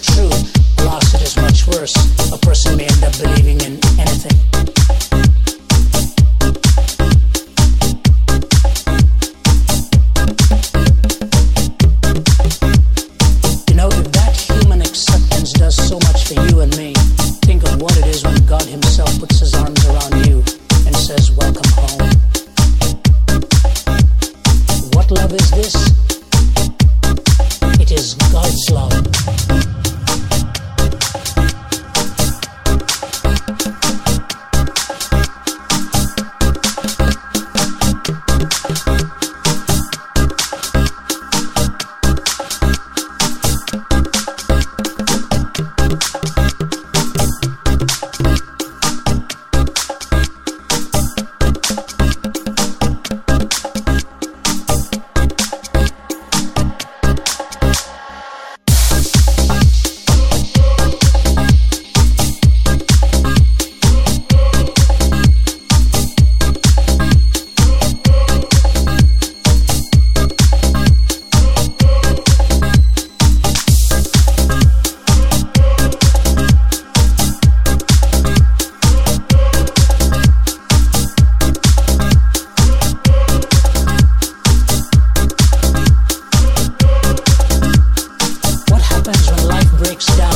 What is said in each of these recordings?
Isn't life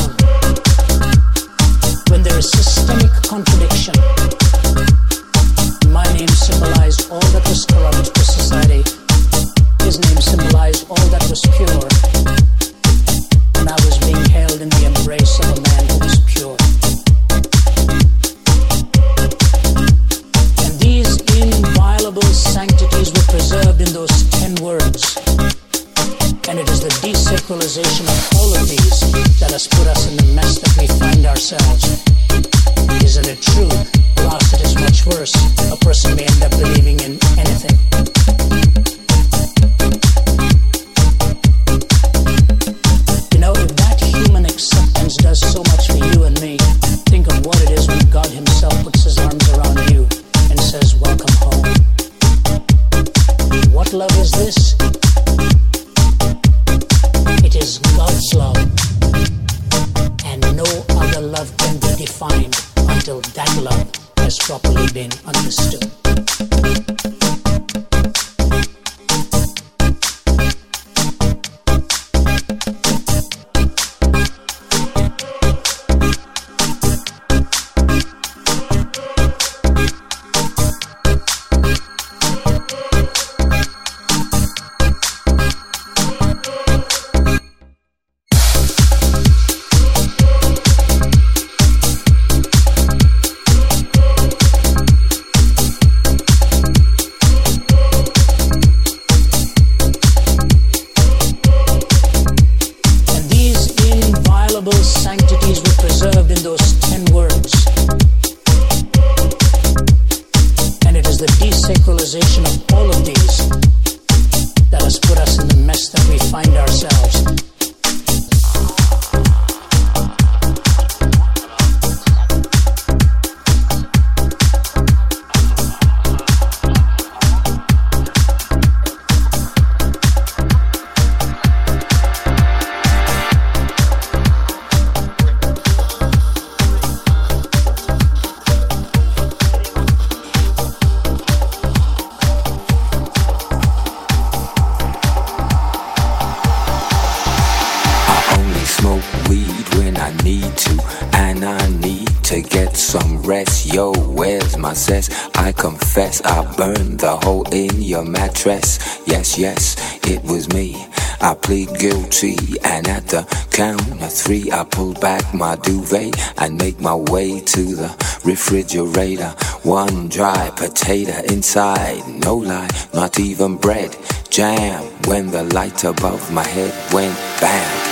my duvet I make my way to the refrigerator. One dry potato inside, no lie, not even bread. Jam when the light above my head went bam.